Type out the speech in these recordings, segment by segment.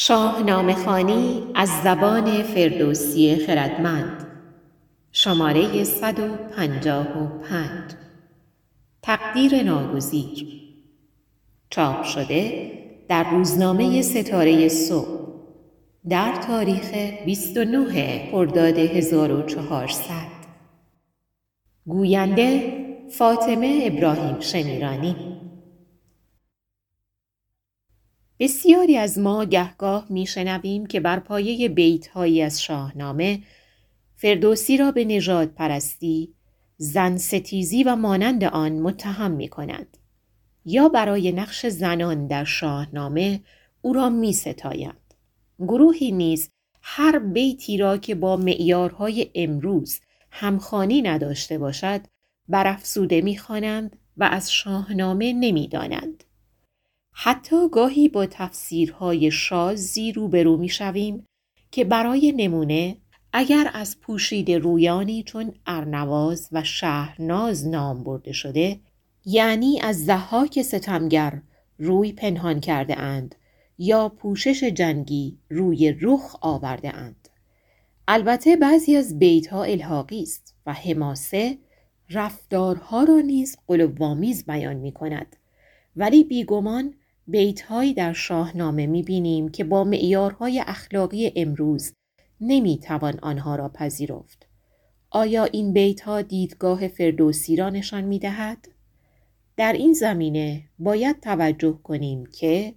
شاهنامه خانی از زبان فردوسی خردمند. شماره 155 تقدیر ناگزیر. چاپ شده در روزنامه ستاره صبح در تاریخ 29 خرداد 1400 گوینده فاطمه ابراهیم شمیرانی. بسیاری از ما گهگاه میشنویم که بر پایه بیتهایی از شاهنامه فردوسی را به نژاد پرستی، زن ستیزی و مانند آن متهم می کند. یا برای نقش زنان در شاهنامه او را می ستایند. گروهی نیز هر بیتی را که با معیارهای امروز همخانی نداشته باشد برافزوده می‌خوانند و از شاهنامه نمی‌دانند. حتی گاهی با تفسیرهای شازی روبرو می شویم که برای نمونه اگر از پوشید رویانی چون ارنواز و شهرناز نام برده شده یعنی از زحاک ستمگر روی پنهان کرده اند یا پوشش جنگی روی رخ آورده اند. البته بعضی از بیت ها الحاقی است و حماسه رفتارها را نیز قلوامیز بیان می کند ولی بیگمان بیتهایی در شاهنامه می‌بینیم که با معیارهای اخلاقی امروز نمی‌توان آنها را پذیرفت. آیا این بیت ها دیدگاه فردوسی را نشان می دهد؟ در این زمینه باید توجه کنیم که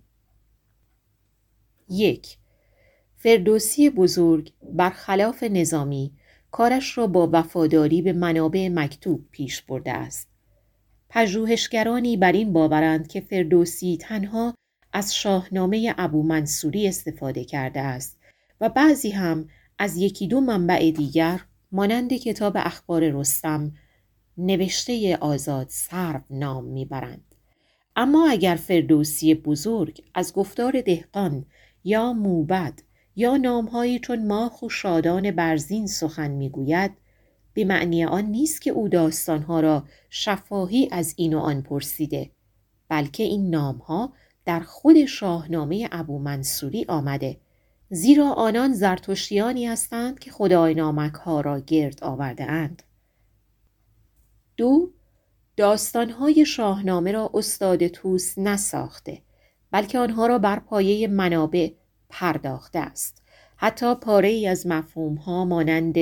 یک فردوسی بزرگ برخلاف نظامی کارش را با وفاداری به منابع مکتوب پیش برده است. پژوهشگرانی بر این باورند که فردوسی تنها از شاهنامه ابو منصوری استفاده کرده است و بعضی هم از یکی دو منبع دیگر مانند کتاب اخبار رستم نوشته آزاد سرو نام می‌برند. اما اگر فردوسی بزرگ از گفتار دهقان یا موبد یا نامهایی چون ماخ و شادان برزین سخن می‌گوید به معنی آن نیست که او داستانها را شفاهی از این و آن پرسیده بلکه این نامها در خود شاهنامه ابو منصوری آمده زیرا آنان زرتشتیانی هستند که خدای نامک ها را گرد آورده اند. دو داستانهای شاهنامه را استاد توس نساخته بلکه آنها را بر پایه منابع پرداخته است حتی پاره ای از مفهوم ها مانند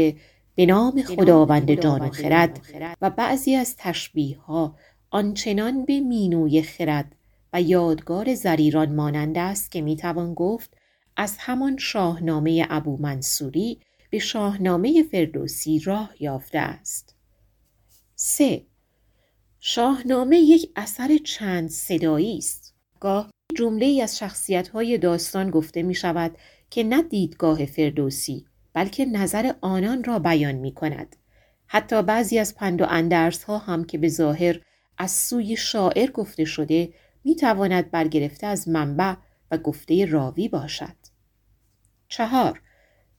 به نام خداوند جان و خرد و بعضی از تشبیه ها آنچنان به مینوی خرد و یادگار زریران مانند است که می‌توان گفت از همان شاهنامه ابو منصوری به شاهنامه فردوسی راه یافته است. 3. شاهنامه یک اثر چند صدایی است. گاه جمله از های داستان گفته می شود که نه دیدگاه فردوسی بلکه نظر آنان را بیان می کند. حتی بعضی از پند و اندرس ها هم که به ظاهر از سوی شاعر گفته شده می تواند برگرفته از منبع و گفته راوی باشد. چهار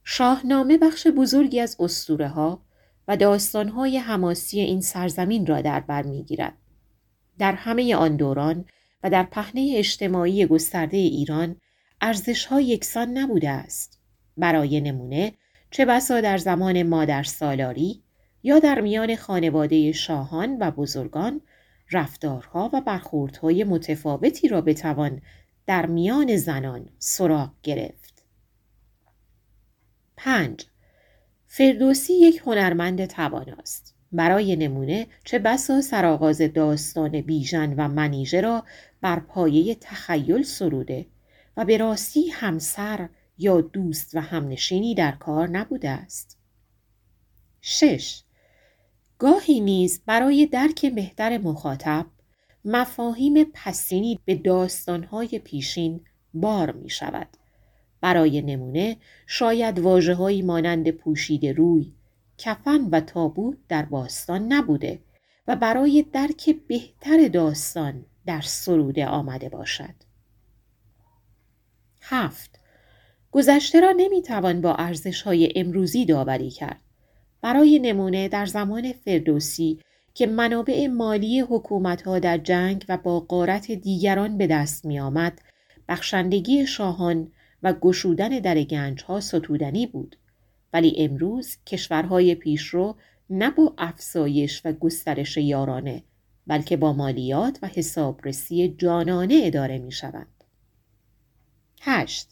شاهنامه بخش بزرگی از اسطوره ها و داستانهای حماسی این سرزمین را در بر می‌گیرد. در همه آن دوران و در پهنه اجتماعی گسترده ایران ارزش ها یکسان نبوده است. برای نمونه چه بسا در زمان مادر سالاری یا در میان خانواده شاهان و بزرگان رفتارها و برخوردهای متفاوتی را بتوان در میان زنان سراغ گرفت. 5. فردوسی یک هنرمند تواناست. برای نمونه چه بسا سرآغاز داستان بیژن و منیژه را بر پایه تخیل سروده و به راستی همسر یا دوست و همنشینی در کار نبوده است. 6. گاهی نیز برای درک بهتر مخاطب مفاهیم پسینی به داستانهای پیشین بار می شود. برای نمونه شاید واجه مانند پوشید روی، کفن و تابوت در باستان نبوده و برای درک بهتر داستان در سروده آمده باشد. هفت گذشته را نمی‌توان با ارزش های امروزی داوری کرد. برای نمونه در زمان فردوسی که منابع مالی حکومتها در جنگ و با قارت دیگران به دست می آمد، بخشندگی شاهان و گشودن در گنج ها ستودنی بود ولی امروز کشورهای پیشرو نه با افزایش و گسترش یارانه بلکه با مالیات و حسابرسی جانانه اداره می شوند. هشت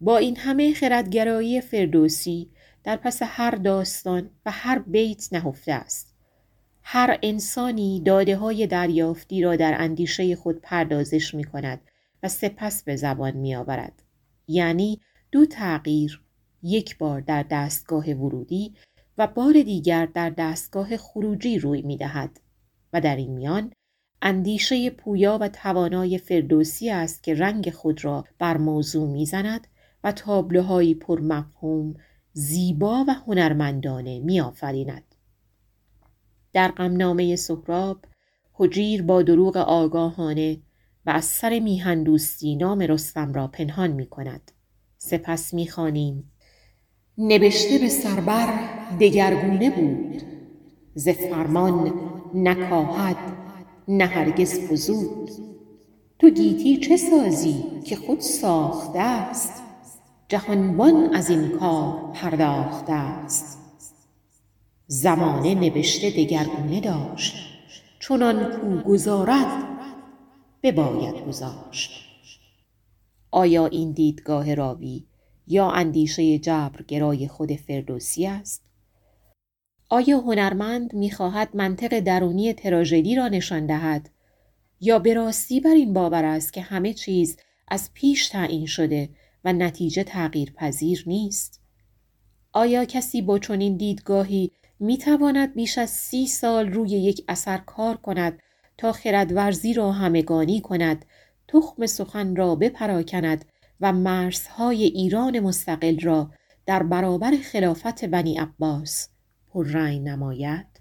با این همه خردگرایی فردوسی در پس هر داستان و هر بیت نهفته است. هر انسانی داده های دریافتی را در اندیشه خود پردازش می کند و سپس به زبان می آورد. یعنی دو تغییر یک بار در دستگاه ورودی و بار دیگر در دستگاه خروجی روی می دهد و در این میان اندیشه پویا و توانای فردوسی است که رنگ خود را بر موضوع می‌زند و تابلوهایی پر مفهوم زیبا و هنرمندانه میآفریند. در غمنامه سهراب حجیر با دروغ آگاهانه و از سر میهندوستی نام رستم را پنهان می کند. سپس می‌خوانیم. نبشته به سربر دگرگونه بود. ز فرمان نکاهد نه هرگز فزود. تو گیتی چه سازی که خود ساخته است؟ جهانبان از این کار پرداخته است. زمانه نبشته دگرگونه داشت. چنان کو گذارد بباید گذاشت. آیا این دیدگاه راوی یا اندیشه جبرگرای خود فردوسی است؟ آیا هنرمند می‌خواهد منطق درونی تراژدی را نشان دهد؟ یا به راستی بر این باور است که همه چیز از پیش تعیین شده و نتیجه تغییر پذیر نیست. آیا کسی با چنین دیدگاهی می‌تواند بیش از سی سال روی یک اثر کار کند تا خردورزی را همگانی کند تخم سخن را بپراکند و مرزهای ایران مستقل را در برابر خلافت بنی عباس پررنگ نماید؟